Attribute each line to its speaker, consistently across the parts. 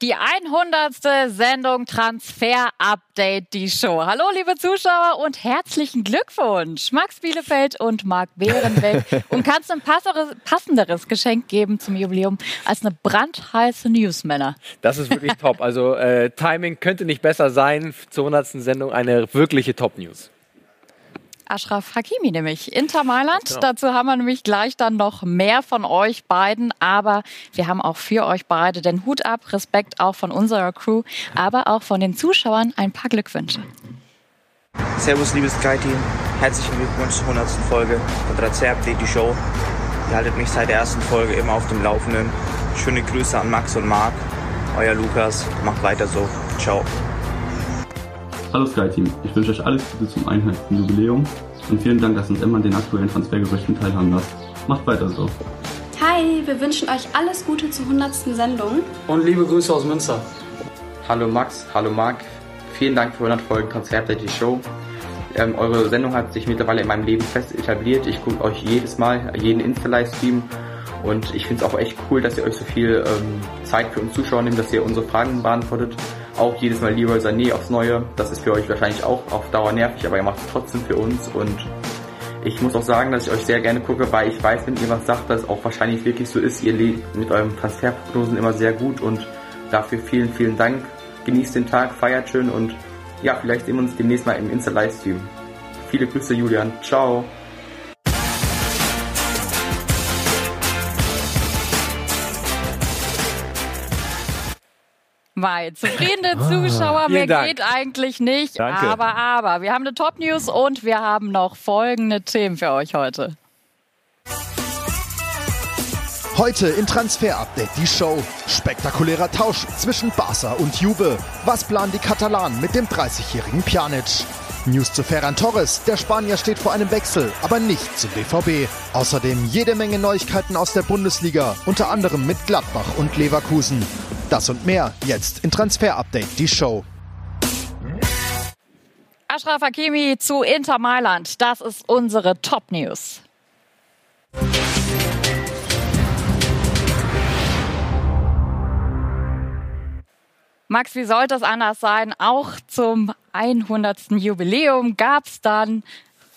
Speaker 1: Die 100. Sendung Transfer Update, die Show. Hallo, liebe Zuschauer und herzlichen Glückwunsch. Max Bielefeld und Marc Behrenbeck. und kannst du ein passenderes Geschenk geben zum Jubiläum als eine brandheiße Newsmänner?
Speaker 2: Das ist wirklich top. Also, äh, Timing könnte nicht besser sein. Zur 100. Sendung eine wirkliche Top-News.
Speaker 1: Ashraf Hakimi nämlich. Inter Mailand. Genau. Dazu haben wir nämlich gleich dann noch mehr von euch beiden. Aber wir haben auch für euch beide den Hut ab. Respekt auch von unserer Crew, aber auch von den Zuschauern ein paar Glückwünsche.
Speaker 3: Servus, liebes Sky-Team. Herzlichen Glückwunsch zur 100. Folge von Transfer Update, die Show. Ihr haltet mich seit der ersten Folge immer auf dem Laufenden. Schöne Grüße an Max und Marc. Euer Lukas. Macht weiter so. Ciao.
Speaker 4: Hallo Sky-Team, ich wünsche euch alles Gute zum 100. Jubiläum und vielen Dank, dass ihr uns immer an den aktuellen Transfergerüchten teilhaben lasst. Macht weiter so.
Speaker 5: Hi, wir wünschen euch alles Gute zur 100. Sendung.
Speaker 6: Und liebe Grüße aus Münster.
Speaker 7: Hallo Max, hallo Marc. Vielen Dank für 100 Folgen Transfer die Show. Ähm, eure Sendung hat sich mittlerweile in meinem Leben fest etabliert. Ich gucke euch jedes Mal, jeden Insta-Livestream und ich finde es auch echt cool, dass ihr euch so viel ähm, Zeit für uns Zuschauer nehmt, dass ihr unsere Fragen beantwortet. Auch jedes Mal Leroy Sané aufs Neue. Das ist für euch wahrscheinlich auch auf Dauer nervig, aber ihr macht es trotzdem für uns. Und ich muss auch sagen, dass ich euch sehr gerne gucke, weil ich weiß, wenn ihr was sagt, dass es auch wahrscheinlich wirklich so ist. Ihr lebt mit euren Transferprognosen immer sehr gut und dafür vielen, vielen Dank. Genießt den Tag, feiert schön und ja, vielleicht sehen wir uns demnächst mal im Insta-Livestream. Viele Grüße, Julian. Ciao.
Speaker 1: Weil zufriedene ah, Zuschauer, mehr Dank. geht eigentlich nicht. Danke. Aber, aber, wir haben eine Top-News und wir haben noch folgende Themen für euch heute.
Speaker 8: Heute in Transfer Update die Show. Spektakulärer Tausch zwischen Barca und Juve. Was planen die Katalanen mit dem 30-jährigen Pjanic? News zu Ferran Torres. Der Spanier steht vor einem Wechsel, aber nicht zum BVB. Außerdem jede Menge Neuigkeiten aus der Bundesliga, unter anderem mit Gladbach und Leverkusen. Das und mehr jetzt in Transfer Update, die Show.
Speaker 1: Ashraf Hakimi zu Inter Mailand. Das ist unsere Top News. Max, wie sollte es anders sein? Auch zum 100. Jubiläum gab es dann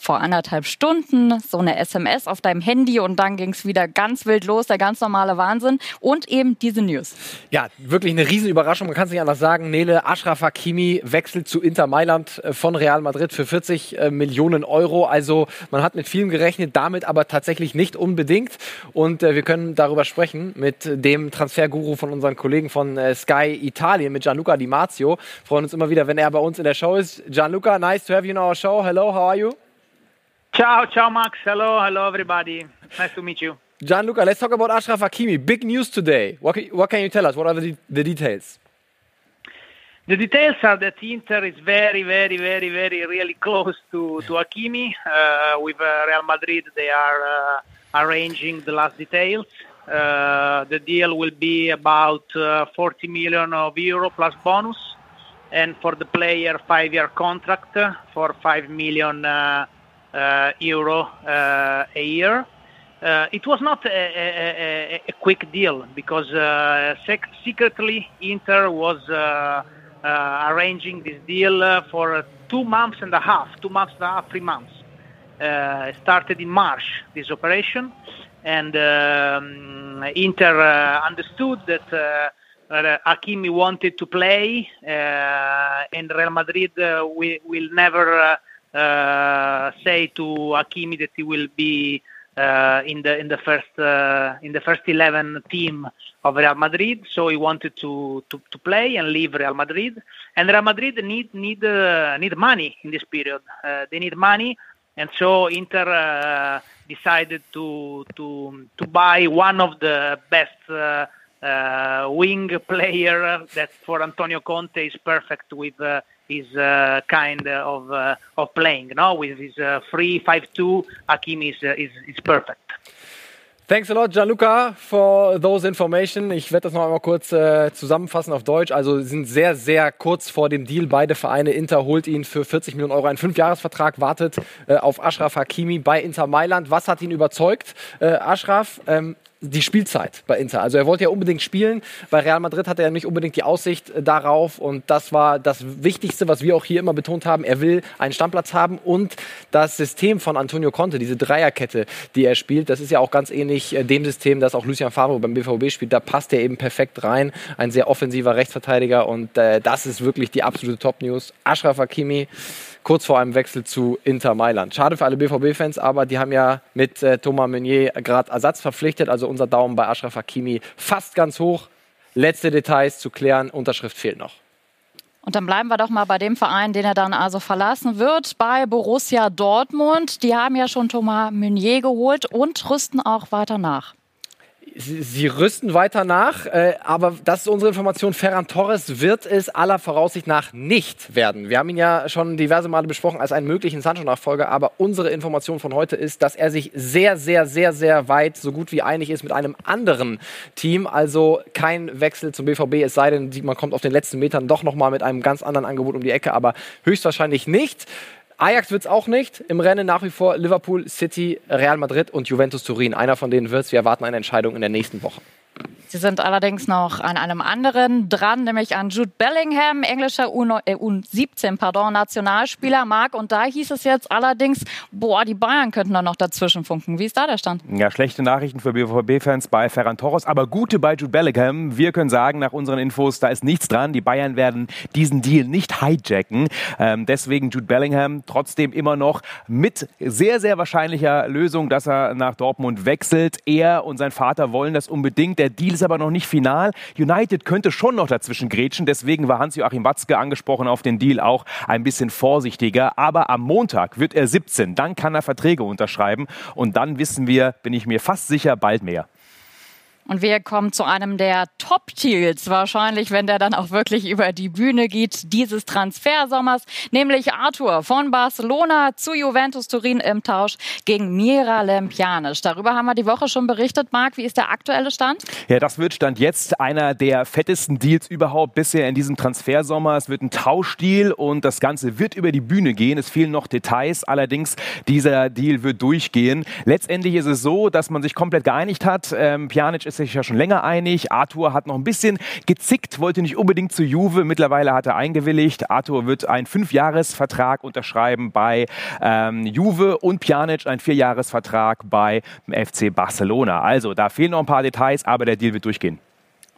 Speaker 1: vor anderthalb Stunden so eine SMS auf deinem Handy und dann ging es wieder ganz wild los, der ganz normale Wahnsinn und eben diese News.
Speaker 2: Ja, wirklich eine Riesenüberraschung, man kann es nicht anders sagen. Nele Ashraf Hakimi wechselt zu Inter Mailand äh, von Real Madrid für 40 äh, Millionen Euro. Also man hat mit vielem gerechnet, damit aber tatsächlich nicht unbedingt. Und äh, wir können darüber sprechen mit dem Transferguru von unseren Kollegen von äh, Sky Italien, mit Gianluca Di Marzio. Freuen uns immer wieder, wenn er bei uns in der Show ist. Gianluca, nice to have you in our show. Hello, how are you?
Speaker 9: Ciao, ciao, Max. Hello, hello, everybody. Nice to meet you.
Speaker 2: Gianluca, let's talk about Ashraf Hakimi. Big news today. What, what can you tell us? What are the, the details?
Speaker 9: The details are that Inter is very, very, very, very, really close to to Hakimi. Uh, with uh, Real Madrid, they are uh, arranging the last details. Uh, the deal will be about uh, 40 million of euro plus bonus, and for the player, five-year contract for 5 million uh, uh, euro uh, a year. Uh, it was not a, quick deal because secretly Inter was arranging this deal for two months and a half, two months and a half, three months. Uh, started in March, this operation, and um, Inter uh, understood that uh, Hakimi wanted to play, and Real Madrid will, will never uh, say to Hakimi that he will be uh, in the in the first uh, in the first 11 team of Real Madrid. So he wanted to, to, to play and leave Real Madrid. And Real Madrid need need uh, need money in this period. Uh, they need money, and so Inter uh, decided to to to buy one of the best. wing player that for Antonio Conte is perfect with his uh, kind of uh, of playing. No, with his uh, free five two, Hakim is, is is perfect.
Speaker 2: Thanks a lot, Gianluca, for those information. Ich werde das noch einmal kurz äh, zusammenfassen auf Deutsch. Also sind sehr, sehr kurz vor dem Deal. Beide Vereine, Inter holt ihn für 40 Millionen Euro einen Fünfjahresvertrag, wartet äh, auf Ashraf Hakimi bei Inter Mailand. Was hat ihn überzeugt? Äh, Ashraf, ähm, die Spielzeit bei Inter. Also er wollte ja unbedingt spielen. Bei Real Madrid hatte er nicht unbedingt die Aussicht äh, darauf. Und das war das Wichtigste, was wir auch hier immer betont haben. Er will einen Stammplatz haben und das System von Antonio Conte, diese Dreierkette, die er spielt, das ist ja auch ganz ähnlich äh, dem System, das auch Lucien Favre beim BVB spielt. Da passt er eben perfekt rein. Ein sehr offensiver Rechtsverteidiger und äh, das ist wirklich die absolute Top-News. Ashraf Hakimi kurz vor einem Wechsel zu Inter Mailand. Schade für alle BVB-Fans, aber die haben ja mit äh, Thomas Meunier gerade Ersatz verpflichtet. Also unser Daumen bei Ashraf Hakimi fast ganz hoch. Letzte Details zu klären, Unterschrift fehlt noch.
Speaker 1: Und dann bleiben wir doch mal bei dem Verein, den er dann also verlassen wird, bei Borussia Dortmund. Die haben ja schon Thomas Meunier geholt und rüsten auch weiter nach.
Speaker 2: Sie, rüsten weiter nach, äh, aber das ist unsere Information. Ferran Torres wird es aller Voraussicht nach nicht werden. Wir haben ihn ja schon diverse Male besprochen als einen möglichen Sancho-Nachfolger, aber unsere Information von heute ist, dass er sich sehr, sehr, sehr, sehr weit, so gut wie einig ist mit einem anderen Team. Also kein Wechsel zum BVB, es sei denn, man kommt auf den letzten Metern doch nochmal mit einem ganz anderen Angebot um die Ecke, aber höchstwahrscheinlich nicht. Ajax wird es auch nicht. Im Rennen nach wie vor Liverpool, City, Real Madrid und Juventus Turin. Einer von denen wird es. Wir erwarten eine Entscheidung in der nächsten Woche.
Speaker 1: Sie sind allerdings noch an einem anderen dran, nämlich an Jude Bellingham, englischer U17 äh, pardon, Nationalspieler. Marc, und da hieß es jetzt allerdings, boah, die Bayern könnten da noch dazwischen funken. Wie ist da der Stand?
Speaker 6: Ja, schlechte Nachrichten für BVB-Fans bei Ferran Torres, aber gute bei Jude Bellingham. Wir können sagen, nach unseren Infos, da ist nichts dran. Die Bayern werden diesen Deal nicht hijacken. Ähm, deswegen Jude Bellingham trotzdem immer noch mit sehr, sehr wahrscheinlicher Lösung, dass er nach Dortmund wechselt. Er und sein Vater wollen das unbedingt. Der Deal ist aber noch nicht final. United könnte schon noch dazwischen grätschen. Deswegen war Hans-Joachim Watzke angesprochen auf den Deal auch ein bisschen vorsichtiger. Aber am Montag wird er 17. Dann kann er Verträge unterschreiben. Und dann wissen wir, bin ich mir fast sicher, bald mehr.
Speaker 1: Und wir kommen zu einem der Top-Deals, wahrscheinlich, wenn der dann auch wirklich über die Bühne geht, dieses Transfersommers, nämlich Arthur von Barcelona zu Juventus Turin im Tausch gegen Miralem Pjanic. Darüber haben wir die Woche schon berichtet. Marc, wie ist der aktuelle Stand?
Speaker 6: Ja, das wird Stand jetzt einer der fettesten Deals überhaupt bisher in diesem Transfersommer. Es wird ein Tauschdeal und das Ganze wird über die Bühne gehen. Es fehlen noch Details, allerdings dieser Deal wird durchgehen. Letztendlich ist es so, dass man sich komplett geeinigt hat. Ähm, Pjanic ist sich ja schon länger einig. Arthur hat noch ein bisschen gezickt, wollte nicht unbedingt zu Juve. Mittlerweile hat er eingewilligt. Arthur wird einen Fünfjahresvertrag unterschreiben bei ähm, Juve und Pjanic einen Vierjahresvertrag bei FC Barcelona. Also da fehlen noch ein paar Details, aber der Deal wird durchgehen.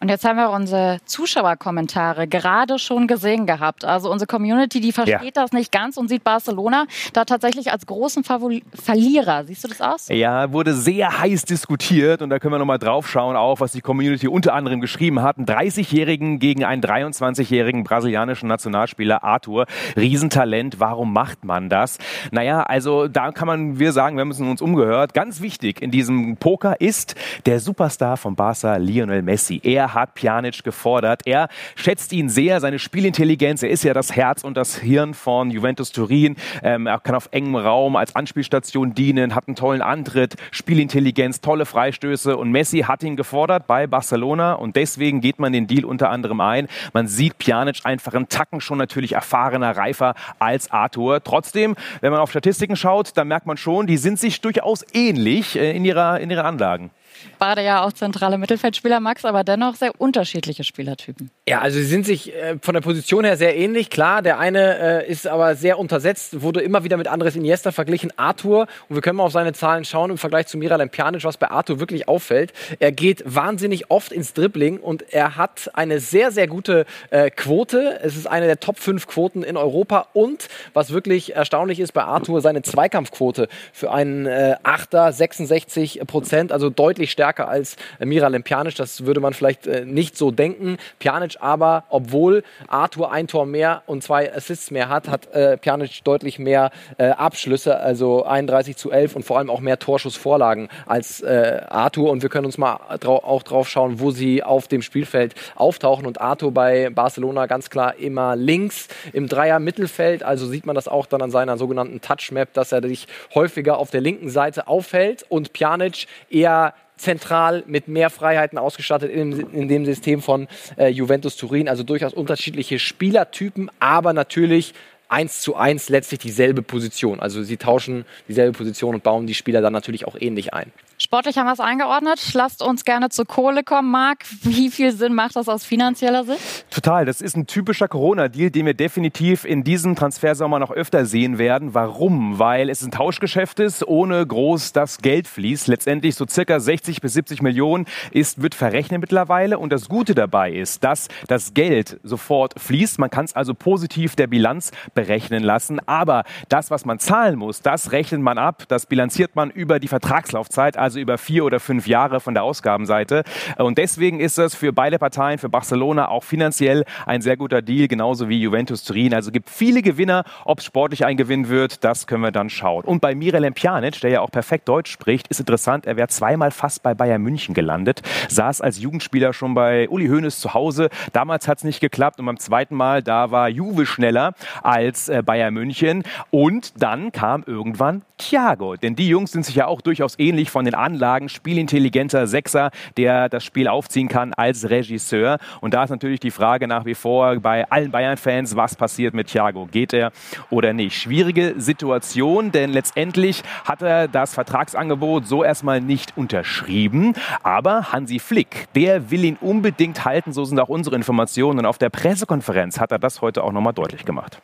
Speaker 1: Und jetzt haben wir unsere Zuschauerkommentare gerade schon gesehen gehabt. Also unsere Community, die versteht ja. das nicht ganz und sieht Barcelona da tatsächlich als großen Favori Verlierer. Siehst du das aus?
Speaker 6: Ja, wurde sehr heiß diskutiert und da können wir nochmal drauf schauen, auch was die Community unter anderem geschrieben hat. Einen 30-Jährigen gegen einen 23-jährigen brasilianischen Nationalspieler Arthur. Riesentalent. Warum macht man das? Naja, also da kann man, wir sagen, wir müssen uns umgehört. Ganz wichtig in diesem Poker ist der Superstar von Barca, Lionel Messi. Er hat Pjanic gefordert. Er schätzt ihn sehr, seine Spielintelligenz. Er ist ja das Herz und das Hirn von Juventus Turin. Ähm, er kann auf engem Raum als Anspielstation dienen, hat einen tollen Antritt, Spielintelligenz, tolle Freistöße. Und Messi hat ihn gefordert bei Barcelona und deswegen geht man den Deal unter anderem ein. Man sieht Pjanic einfach einen Tacken schon natürlich erfahrener, reifer als Arthur. Trotzdem, wenn man auf Statistiken schaut, dann merkt man schon, die sind sich durchaus ähnlich äh, in, ihrer, in ihren Anlagen.
Speaker 1: Beide ja auch zentrale Mittelfeldspieler, Max, aber dennoch sehr unterschiedliche Spielertypen.
Speaker 2: Ja, also sie sind sich äh, von der Position her sehr ähnlich. Klar, der eine äh, ist aber sehr untersetzt, wurde immer wieder mit Andres Iniesta verglichen, Arthur. Und wir können mal auf seine Zahlen schauen im Vergleich zu Miralem Pjanic, was bei Arthur wirklich auffällt. Er geht wahnsinnig oft ins Dribbling und er hat eine sehr, sehr gute äh, Quote. Es ist eine der Top 5 Quoten in Europa. Und was wirklich erstaunlich ist bei Arthur, seine Zweikampfquote für einen äh, Achter 66 Prozent, also deutlich stärker als äh, Miralem Pjanic. Das würde man vielleicht äh, nicht so denken. Pjanic aber, obwohl Arthur ein Tor mehr und zwei Assists mehr hat, hat äh, Pjanic deutlich mehr äh, Abschlüsse, also 31 zu 11 und vor allem auch mehr Torschussvorlagen als äh, Arthur. Und wir können uns mal drau auch drauf schauen, wo sie auf dem Spielfeld auftauchen. Und Arthur bei Barcelona ganz klar immer links im Dreier-Mittelfeld. Also sieht man das auch dann an seiner sogenannten Touch-Map, dass er sich häufiger auf der linken Seite aufhält und Pjanic eher zentral mit mehr Freiheiten ausgestattet in, in dem System von äh, Juventus Turin. Also durchaus unterschiedliche Spielertypen, aber natürlich eins zu eins letztlich dieselbe Position. Also sie tauschen dieselbe Position und bauen die Spieler dann natürlich auch ähnlich ein.
Speaker 1: Sportlich haben wir es eingeordnet. Lasst uns gerne zur Kohle kommen, Marc. Wie viel Sinn macht das aus finanzieller Sicht?
Speaker 6: Total. Das ist ein typischer Corona-Deal, den wir definitiv in diesem Transfersommer noch öfter sehen werden. Warum? Weil es ein Tauschgeschäft ist, ohne groß das Geld fließt. Letztendlich so circa 60 bis 70 Millionen ist, wird verrechnet mittlerweile. Und das Gute dabei ist, dass das Geld sofort fließt. Man kann es also positiv der Bilanz berechnen lassen. Aber das, was man zahlen muss, das rechnet man ab. Das bilanziert man über die Vertragslaufzeit, also über vier oder fünf Jahre von der Ausgabenseite. Und deswegen ist es für beide Parteien, für Barcelona auch finanziell ein sehr guter Deal, genauso wie Juventus Turin. Also gibt viele Gewinner. Ob es sportlich ein Gewinn wird, das können wir dann schauen. Und bei Mirelem Pjanic, der ja auch perfekt Deutsch spricht, ist interessant. Er wäre zweimal fast bei Bayern München gelandet, saß als Jugendspieler schon bei Uli Hoeneß zu Hause. Damals hat es nicht geklappt und beim zweiten Mal, da war Juve schneller als äh, Bayern München. Und dann kam irgendwann Thiago. Denn die Jungs sind sich ja auch durchaus ähnlich von den Anlagen. Spielintelligenter Sechser, der das Spiel aufziehen kann als Regisseur. Und da ist natürlich die Frage nach wie vor bei allen Bayern-Fans, was passiert mit Thiago? Geht er oder nicht? Schwierige Situation, denn letztendlich hat er das Vertragsangebot so erstmal nicht unterschrieben. Aber Hansi Flick, der will ihn unbedingt halten, so sind auch unsere Informationen. Und auf der Pressekonferenz hat er das heute auch nochmal deutlich gemacht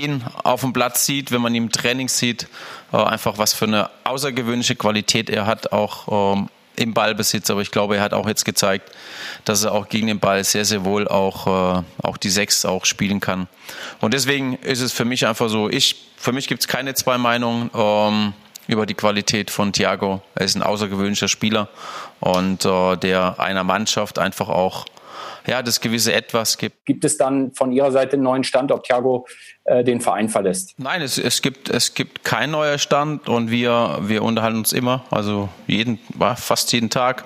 Speaker 10: ihn auf dem Platz sieht, wenn man ihn im Training sieht, äh, einfach was für eine außergewöhnliche Qualität er hat, auch ähm, im Ballbesitz. Aber ich glaube, er hat auch jetzt gezeigt, dass er auch gegen den Ball sehr, sehr wohl auch, äh, auch die Sechs auch spielen kann. Und deswegen ist es für mich einfach so, ich, für mich gibt es keine zwei Meinungen. Ähm, über die Qualität von Thiago. Er ist ein außergewöhnlicher Spieler und äh, der einer Mannschaft einfach auch ja, das gewisse Etwas gibt.
Speaker 11: Gibt es dann von Ihrer Seite einen neuen Stand, ob Thiago äh, den Verein verlässt?
Speaker 10: Nein, es, es, gibt, es gibt kein neuer Stand und wir, wir unterhalten uns immer, also jeden, fast jeden Tag,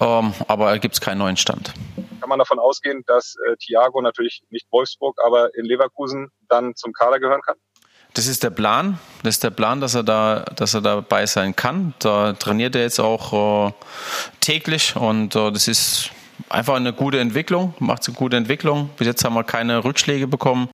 Speaker 10: ähm, aber gibt es keinen neuen Stand.
Speaker 12: Kann man davon ausgehen, dass äh, Thiago natürlich nicht Wolfsburg, aber in Leverkusen dann zum Kader gehören kann?
Speaker 10: Das ist der Plan. Das ist der Plan, dass er da, dass er dabei sein kann. Da trainiert er jetzt auch äh, täglich und äh, das ist einfach eine gute Entwicklung, macht eine gute Entwicklung. Bis jetzt haben wir keine Rückschläge bekommen.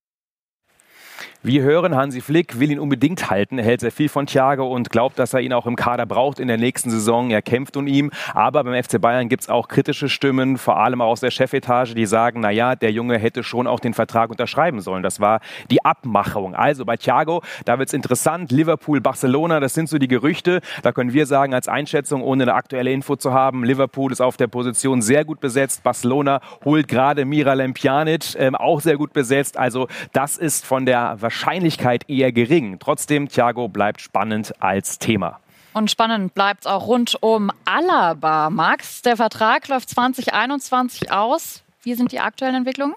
Speaker 6: Wir hören, Hansi Flick will ihn unbedingt halten. Er hält sehr viel von Thiago und glaubt, dass er ihn auch im Kader braucht in der nächsten Saison. Er kämpft um ihn. Aber beim FC Bayern gibt es auch kritische Stimmen, vor allem aus der Chefetage, die sagen, naja, der Junge hätte schon auch den Vertrag unterschreiben sollen. Das war die Abmachung. Also bei Thiago, da wird es interessant. Liverpool, Barcelona, das sind so die Gerüchte. Da können wir sagen, als Einschätzung, ohne eine aktuelle Info zu haben, Liverpool ist auf der Position sehr gut besetzt. Barcelona holt gerade Miralem Pjanic, ähm, auch sehr gut besetzt. Also das ist von der Wahrscheinlichkeit Wahrscheinlichkeit eher gering. Trotzdem, Thiago bleibt spannend als Thema.
Speaker 1: Und spannend bleibt es auch rund um Alaba. Max, der Vertrag läuft 2021 aus. Wie sind die aktuellen Entwicklungen?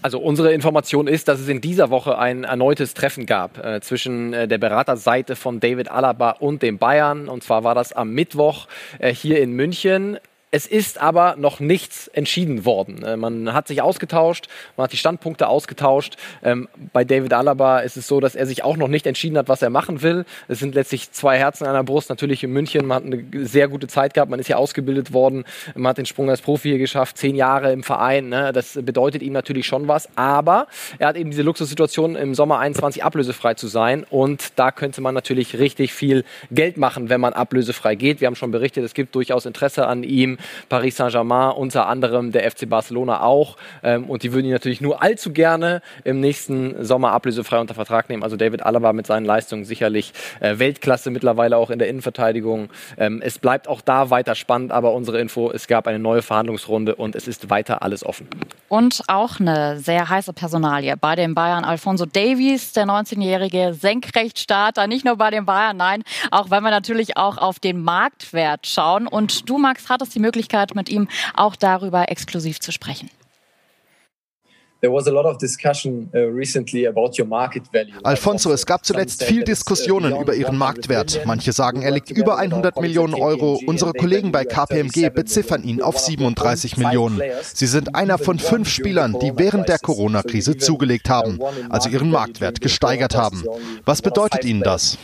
Speaker 2: Also unsere Information ist, dass es in dieser Woche ein erneutes Treffen gab äh, zwischen äh, der Beraterseite von David Alaba und den Bayern. Und zwar war das am Mittwoch äh, hier in München. Es ist aber noch nichts entschieden worden. Äh, man hat sich ausgetauscht, man hat die Standpunkte ausgetauscht. Ähm, bei David Alaba ist es so, dass er sich auch noch nicht entschieden hat, was er machen will. Es sind letztlich zwei Herzen an der Brust. Natürlich in München, man hat eine sehr gute Zeit gehabt, man ist hier ausgebildet worden, man hat den Sprung als Profi hier geschafft, zehn Jahre im Verein. Ne? Das bedeutet ihm natürlich schon was. Aber er hat eben diese Luxussituation, im Sommer 21 ablösefrei zu sein. Und da könnte man natürlich richtig viel Geld machen, wenn man ablösefrei geht. Wir haben schon berichtet, es gibt durchaus Interesse an ihm. Paris Saint-Germain, unter anderem der FC Barcelona auch. Ähm, und die würden ihn natürlich nur allzu gerne im nächsten Sommer ablösefrei unter Vertrag nehmen. Also David Alaba mit seinen Leistungen sicherlich äh, Weltklasse mittlerweile auch in der Innenverteidigung. Ähm, es bleibt auch da weiter spannend, aber unsere Info, es gab eine neue Verhandlungsrunde und es ist weiter alles offen.
Speaker 1: Und auch eine sehr heiße Personalie bei den Bayern. Alfonso Davies, der 19-jährige Senkrechtstarter, nicht nur bei den Bayern, nein, auch wenn wir natürlich auch auf den Marktwert schauen. Und du, Max, hattest die Möglichkeit, Möglichkeit, mit ihm auch darüber exklusiv zu sprechen.
Speaker 8: Uh, Alfonso, es gab zuletzt viel Diskussionen über Ihren Marktwert. Manche sagen, er liegt über 100 Millionen Euro. Unsere Kollegen bei KPMG beziffern ihn auf 37 Millionen. Sie sind einer von fünf Spielern, die während der Corona-Krise zugelegt haben, also ihren Marktwert gesteigert haben. Was bedeutet Ihnen das?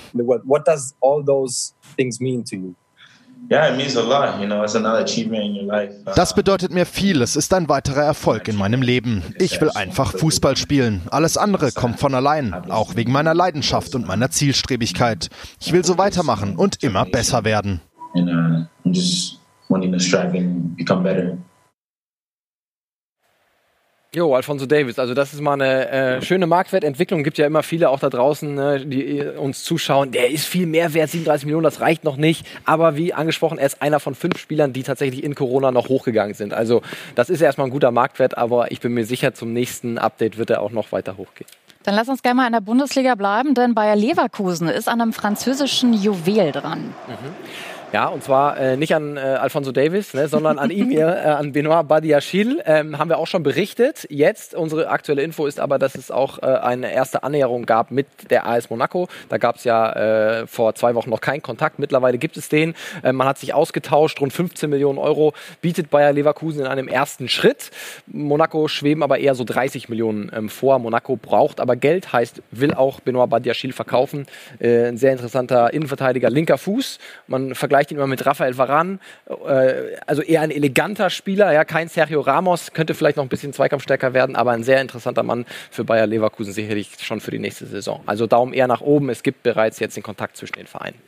Speaker 8: Das bedeutet mir viel. Es ist ein weiterer Erfolg in meinem Leben. Ich will einfach Fußball spielen. Alles andere kommt von allein, auch wegen meiner Leidenschaft und meiner Zielstrebigkeit. Ich will so weitermachen und immer besser werden.
Speaker 13: and uh, I'm just wanting to strive and become better.
Speaker 2: Jo, Alfonso Davis, also das ist mal eine äh, schöne Marktwertentwicklung. Gibt ja immer viele auch da draußen, ne, die uns zuschauen. Der ist viel mehr wert, 37 Millionen, das reicht noch nicht. Aber wie angesprochen, er ist einer von fünf Spielern, die tatsächlich in Corona noch hochgegangen sind. Also das ist erstmal ein guter Marktwert, aber ich bin mir sicher, zum nächsten Update wird er auch noch weiter hochgehen.
Speaker 1: Dann lass uns gerne mal in der Bundesliga bleiben, denn Bayer Leverkusen ist an einem französischen Juwel dran.
Speaker 2: Mhm. Ja, und zwar äh, nicht an äh, Alfonso Davis, ne, sondern an ihm hier, äh, an Benoit Badiachil. Ähm, haben wir auch schon berichtet. Jetzt, unsere aktuelle Info ist aber, dass es auch äh, eine erste Annäherung gab mit der AS Monaco. Da gab es ja äh, vor zwei Wochen noch keinen Kontakt. Mittlerweile gibt es den. Äh, man hat sich ausgetauscht. Rund 15 Millionen Euro bietet Bayer Leverkusen in einem ersten Schritt. Monaco schweben aber eher so 30 Millionen ähm, vor. Monaco braucht aber Geld, heißt, will auch Benoit Badiachil verkaufen. Äh, ein sehr interessanter Innenverteidiger, linker Fuß. Man vergleicht vergleicht ihn immer mit Rafael Varan, äh, also eher ein eleganter Spieler, ja, kein Sergio Ramos, könnte vielleicht noch ein bisschen zweikampfstärker werden, aber ein sehr interessanter Mann für Bayer Leverkusen sicherlich schon für die nächste Saison. Also Daumen eher nach oben, es gibt bereits jetzt den Kontakt zwischen den Vereinen.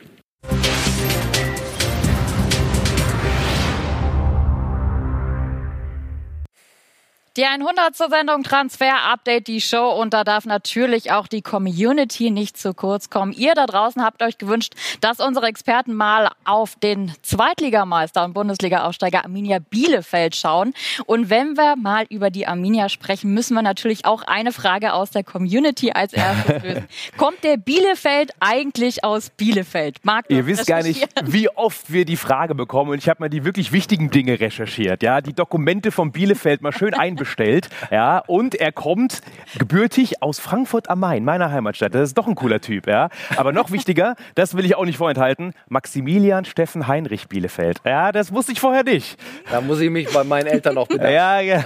Speaker 1: Die 100. Sendung Transfer Update, die Show. Und da darf natürlich auch die Community nicht zu kurz kommen. Ihr da draußen habt euch gewünscht, dass unsere Experten mal auf den Zweitligameister und Bundesliga-Aufsteiger Arminia Bielefeld schauen. Und wenn wir mal über die Arminia sprechen, müssen wir natürlich auch eine Frage aus der Community als erstes lösen. Kommt der Bielefeld eigentlich aus Bielefeld? Marc,
Speaker 6: Ihr wisst gar nicht, wie oft wir die Frage bekommen. Und ich habe mal die wirklich wichtigen Dinge recherchiert. Ja, die Dokumente von Bielefeld mal schön einbestellt bestellt. Ja, und er kommt gebürtig aus Frankfurt am Main, meiner Heimatstadt. Das ist doch ein cooler Typ. Ja. Aber noch wichtiger, das will ich auch nicht vorenthalten, Maximilian Steffen Heinrich Bielefeld. Ja, das wusste ich vorher nicht.
Speaker 2: Da muss ich mich bei meinen Eltern noch bedanken.
Speaker 6: Ja, ja.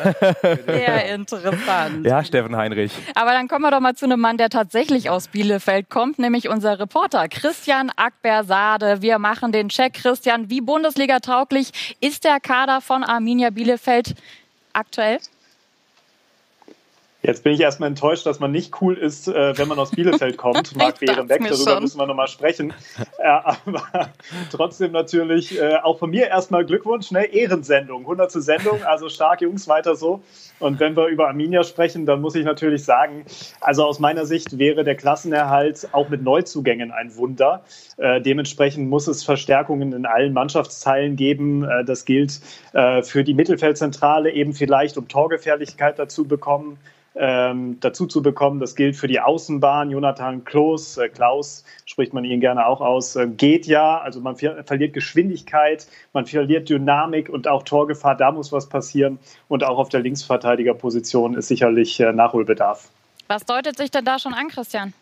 Speaker 1: Sehr interessant.
Speaker 6: Ja, Steffen Heinrich.
Speaker 1: Aber dann kommen wir doch mal zu einem Mann, der tatsächlich aus Bielefeld kommt, nämlich unser Reporter Christian Akbersade. Wir machen den Check. Christian, wie Bundesliga tauglich ist der Kader von Arminia Bielefeld aktuell?
Speaker 14: Jetzt bin ich erstmal enttäuscht, dass man nicht cool ist, äh, wenn man aus Bielefeld kommt. Marc Behren weg, darüber schon. müssen wir nochmal sprechen. Äh, aber trotzdem natürlich äh, auch von mir erstmal Glückwunsch, ne? Ehrensendung, 100. Sendung, also stark Jungs, weiter so. Und wenn wir über Arminia sprechen, dann muss ich natürlich sagen, also aus meiner Sicht wäre der Klassenerhalt auch mit Neuzugängen ein Wunder. Äh, dementsprechend muss es Verstärkungen in allen Mannschaftsteilen geben. Äh, das gilt äh, für die Mittelfeldzentrale eben vielleicht, um Torgefährlichkeit dazu bekommen ähm, dazu zu bekommen. Das gilt für die Außenbahn. Jonathan Klaus, äh, Klaus spricht man ihn gerne auch aus, äh, geht ja. Also man verliert Geschwindigkeit, man verliert Dynamik und auch Torgefahr. Da muss was passieren. Und auch auf der Linksverteidigerposition ist sicherlich äh, Nachholbedarf.
Speaker 1: Was deutet sich denn da schon an, Christian?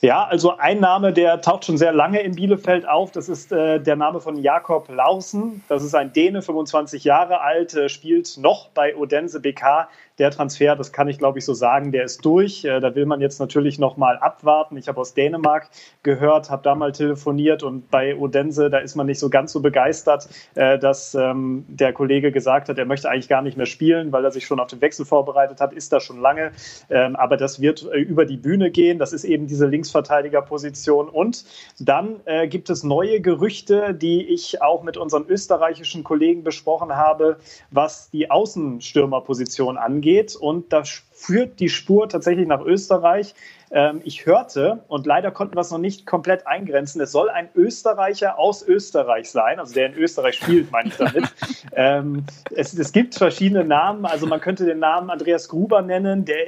Speaker 14: Ja, also ein Name, der taucht schon sehr lange in Bielefeld auf. Das ist äh, der Name von Jakob Lausen. Das ist ein Däne, 25 Jahre alt, äh, spielt noch bei Odense BK der Transfer, das kann ich glaube ich so sagen, der ist durch. Äh, da will man jetzt natürlich noch mal abwarten. Ich habe aus Dänemark gehört, habe da mal telefoniert und bei Odense, da ist man nicht so ganz so begeistert, äh, dass ähm, der Kollege gesagt hat, er möchte eigentlich gar nicht mehr spielen, weil er sich schon auf den Wechsel vorbereitet hat, ist da schon lange. Ähm, aber das wird äh, über die Bühne gehen. Das ist eben diese Linksverteidigerposition. Und dann gibt es neue Gerüchte, die ich auch mit unseren österreichischen Kollegen besprochen habe, was die Außenstürmerposition angeht geht und da führt die Spur tatsächlich nach Österreich. Ähm, ich hörte, und leider konnten wir es noch nicht komplett eingrenzen, es soll ein Österreicher aus Österreich sein, also der in Österreich spielt, meine ich damit. ähm, es, es gibt verschiedene Namen, also man könnte den Namen Andreas Gruber nennen, der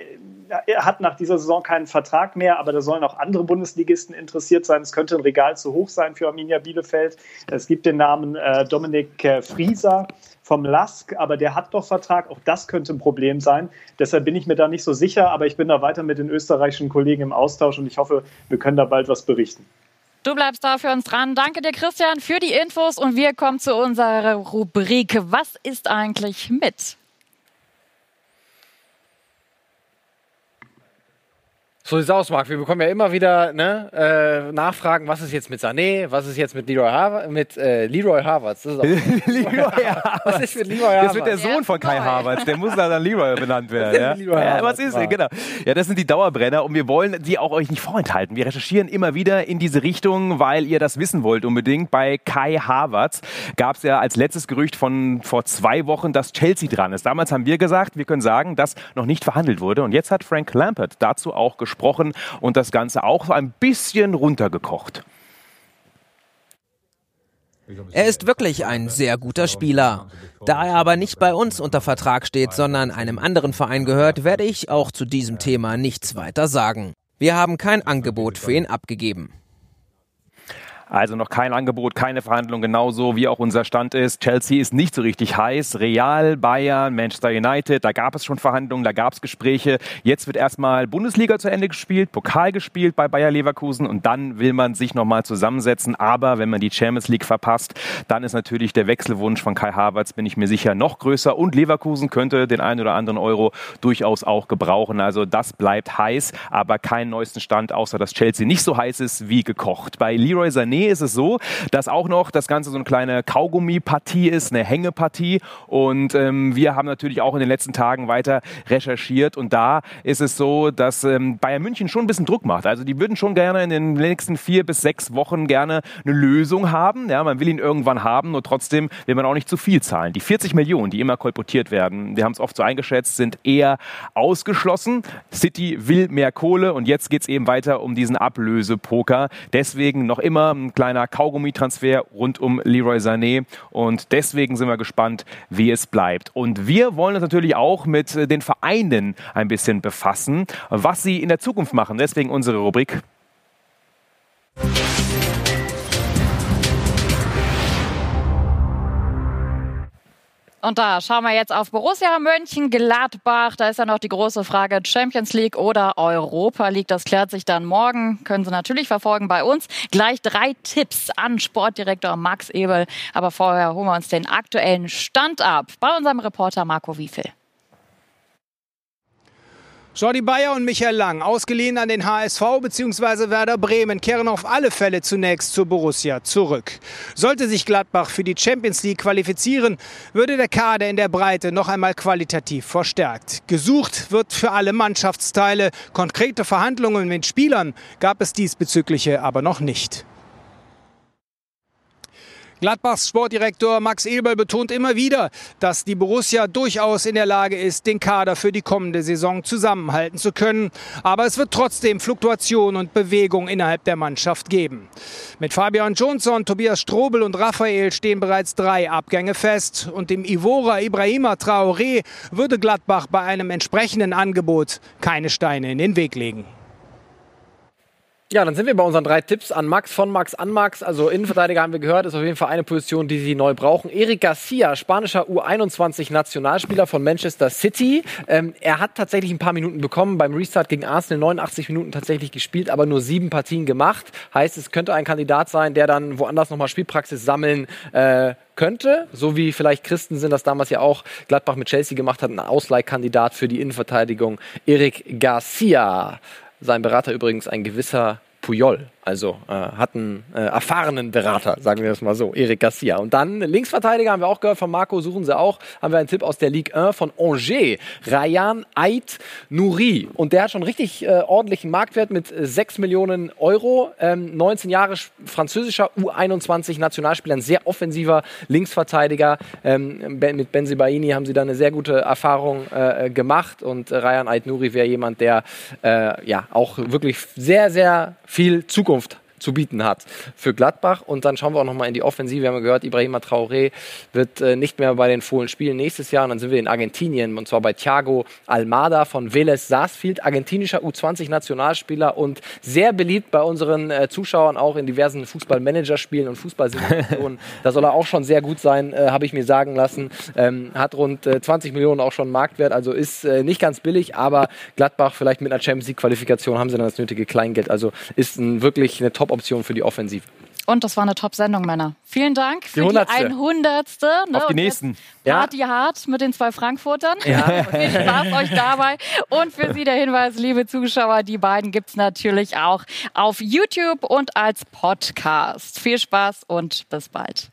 Speaker 14: er hat nach dieser Saison keinen Vertrag mehr, aber da sollen auch andere Bundesligisten interessiert sein. Es könnte ein Regal zu hoch sein für Arminia Bielefeld. Es gibt den Namen äh, Dominik äh, Frieser vom LASK, aber der hat doch Vertrag. Auch das könnte ein Problem sein. Deshalb bin ich mir da nicht so sicher, aber ich bin da weiter mit den österreichischen Kollegen im Austausch und ich hoffe, wir können da bald was berichten.
Speaker 1: Du bleibst da für uns dran. Danke dir, Christian, für die Infos und wir kommen zu unserer Rubrik. Was ist eigentlich mit?
Speaker 2: So sieht's aus, Marc. Wir bekommen ja immer wieder ne, äh, Nachfragen, was ist jetzt mit Sané, was ist jetzt mit Leroy Harvard, mit äh, Leroy Harvards. Das ist auch
Speaker 6: Leroy Harvards.
Speaker 2: Was ist mit Leroy Harvards?
Speaker 6: Das wird der Sohn von Kai Havertz, der muss da dann Leroy benannt werden. Ja?
Speaker 2: Leroy
Speaker 6: Ja,
Speaker 2: Harvards
Speaker 6: was ist
Speaker 2: war.
Speaker 6: genau? Ja, das sind die Dauerbrenner und wir wollen die auch euch nicht vorenthalten. Wir recherchieren immer wieder in diese Richtung, weil ihr das wissen wollt unbedingt. Bei Kai Havertz gab es ja als letztes Gerücht von vor zwei Wochen, dass Chelsea dran ist. Damals haben wir gesagt, wir können sagen, dass noch nicht verhandelt wurde und jetzt hat Frank Lampard dazu auch gesprochen und das Ganze auch ein bisschen runtergekocht.
Speaker 15: Er ist wirklich ein sehr guter Spieler. Da er aber nicht bei uns unter Vertrag steht, sondern einem anderen Verein gehört, werde ich auch zu diesem Thema nichts weiter sagen. Wir haben kein Angebot für ihn abgegeben.
Speaker 6: Also noch kein Angebot, keine Verhandlung, genauso wie auch unser Stand ist. Chelsea ist nicht so richtig heiß. Real, Bayern, Manchester United, da gab es schon Verhandlungen, da gab es Gespräche. Jetzt wird erstmal Bundesliga zu Ende gespielt, Pokal gespielt bei Bayer Leverkusen und dann will man sich nochmal zusammensetzen. Aber wenn man die Champions League verpasst, dann ist natürlich der Wechselwunsch von Kai Havertz, bin ich mir sicher, noch größer. Und Leverkusen könnte den einen oder anderen Euro durchaus auch gebrauchen. Also das bleibt heiß, aber keinen neuesten Stand, außer dass Chelsea nicht so heiß ist wie gekocht. Bei Leroy Sané ist es so, dass auch noch das Ganze so eine kleine Kaugummi-Partie ist, eine Hängepartie. Und ähm, wir haben natürlich auch in den letzten Tagen weiter recherchiert. Und da ist es so, dass ähm, Bayern München schon ein bisschen Druck macht. Also die würden schon gerne in den nächsten vier bis sechs Wochen gerne eine Lösung haben. Ja, man will ihn irgendwann haben, nur trotzdem will man auch nicht zu viel zahlen. Die 40 Millionen, die immer kolportiert werden, wir haben es oft so eingeschätzt, sind eher ausgeschlossen. City will mehr Kohle und jetzt geht es eben weiter um diesen Ablösepoker. Deswegen noch immer ein kleiner Kaugummi-Transfer rund um Leroy Sané und deswegen sind wir gespannt, wie es bleibt. Und wir wollen uns natürlich auch mit äh, den Vereinen ein bisschen befassen, was sie in der Zukunft machen. Deswegen unsere Rubrik
Speaker 1: Und da schauen wir jetzt auf Borussia Mönchengladbach. Da ist ja noch die große Frage Champions League oder Europa League. Das klärt sich dann morgen. Können Sie natürlich verfolgen bei uns. Gleich drei Tipps an Sportdirektor Max Ebel. Aber vorher holen wir uns den aktuellen Stand ab bei unserem Reporter Marco Wiefel.
Speaker 16: Jordi Bayer und Michael Lang, ausgeliehen an den HSV bzw. Werder Bremen, kehren auf alle Fälle zunächst zu Borussia zurück. Sollte sich Gladbach für die Champions League qualifizieren, würde der Kader in der Breite noch einmal qualitativ verstärkt. Gesucht wird für alle Mannschaftsteile. Konkrete Verhandlungen mit Spielern gab es diesbezügliche aber noch nicht. Gladbachs Sportdirektor Max Eberl betont immer wieder, dass die Borussia durchaus in der Lage ist, den Kader für die kommende Saison zusammenhalten zu können. Aber es wird trotzdem Fluktuation und Bewegung innerhalb der Mannschaft geben. Mit Fabian Johnson, Tobias Strobel und Raphael stehen bereits drei Abgänge fest. Und dem Ivora Ibrahima Traoré würde Gladbach bei einem entsprechenden Angebot keine Steine in den Weg legen.
Speaker 2: Ja, dann sind wir bei unseren drei Tipps an Max, von Max an Max. Also Innenverteidiger haben wir gehört, ist auf jeden Fall eine Position, die sie neu brauchen. Eric Garcia, spanischer U21-Nationalspieler von Manchester City. Ähm, er hat tatsächlich ein paar Minuten bekommen beim Restart gegen Arsenal, 89 Minuten tatsächlich gespielt, aber nur sieben Partien gemacht. Heißt, es könnte ein Kandidat sein, der dann woanders nochmal Spielpraxis sammeln äh, könnte, so wie vielleicht Christensen das damals ja auch Gladbach mit Chelsea gemacht hat, ein Ausleihkandidat für die Innenverteidigung. Eric Garcia. Sein Berater übrigens ein gewisser Puyol, also äh, hat einen äh, erfahrenen Berater, sagen wir das mal so, Eric Garcia. Und dann Linksverteidiger haben wir auch gehört von Marco, suchen sie auch, haben wir einen Tipp aus der Ligue 1 von Angers, Rayan Ait Nouri. Und der hat schon richtig äh, ordentlichen Marktwert mit äh, 6 Millionen Euro, ähm, 19 Jahre sch- französischer U21-Nationalspieler, ein sehr offensiver Linksverteidiger. Ähm, mit Benzibaini haben sie da eine sehr gute Erfahrung äh, gemacht und äh, Rayan Ait Nouri wäre jemand, der äh, ja auch wirklich sehr, sehr viel Zukunft Zukunft. Zu bieten hat für Gladbach. Und dann schauen wir auch nochmal in die Offensive. Wir haben ja gehört, Ibrahima Traoré wird äh, nicht mehr bei den Fohlen spielen nächstes Jahr. Und dann sind wir in Argentinien und zwar bei Thiago Almada von Vélez Sarsfield, argentinischer U20-Nationalspieler und sehr beliebt bei unseren äh, Zuschauern auch in diversen Fußballmanagerspielen und Fußballsimulationen. da soll er auch schon sehr gut sein, äh, habe ich mir sagen lassen. Ähm, hat rund äh, 20 Millionen auch schon Marktwert, also ist äh, nicht ganz billig, aber Gladbach vielleicht mit einer Champions League-Qualifikation haben sie dann das nötige Kleingeld. Also ist ein, wirklich eine Top-Option für die Offensive.
Speaker 1: Und das war eine Top-Sendung, Männer. Vielen Dank für die,
Speaker 2: Die
Speaker 1: 100.
Speaker 2: Hundertste.
Speaker 1: Ne?
Speaker 6: Auf die nächsten.
Speaker 1: Party hart mit den zwei Frankfurtern.
Speaker 2: Ja.
Speaker 1: Viel Spaß euch dabei. Und für Sie der Hinweis, liebe Zuschauer, die beiden gibt's natürlich auch auf YouTube und als Podcast. Viel Spaß und bis bald.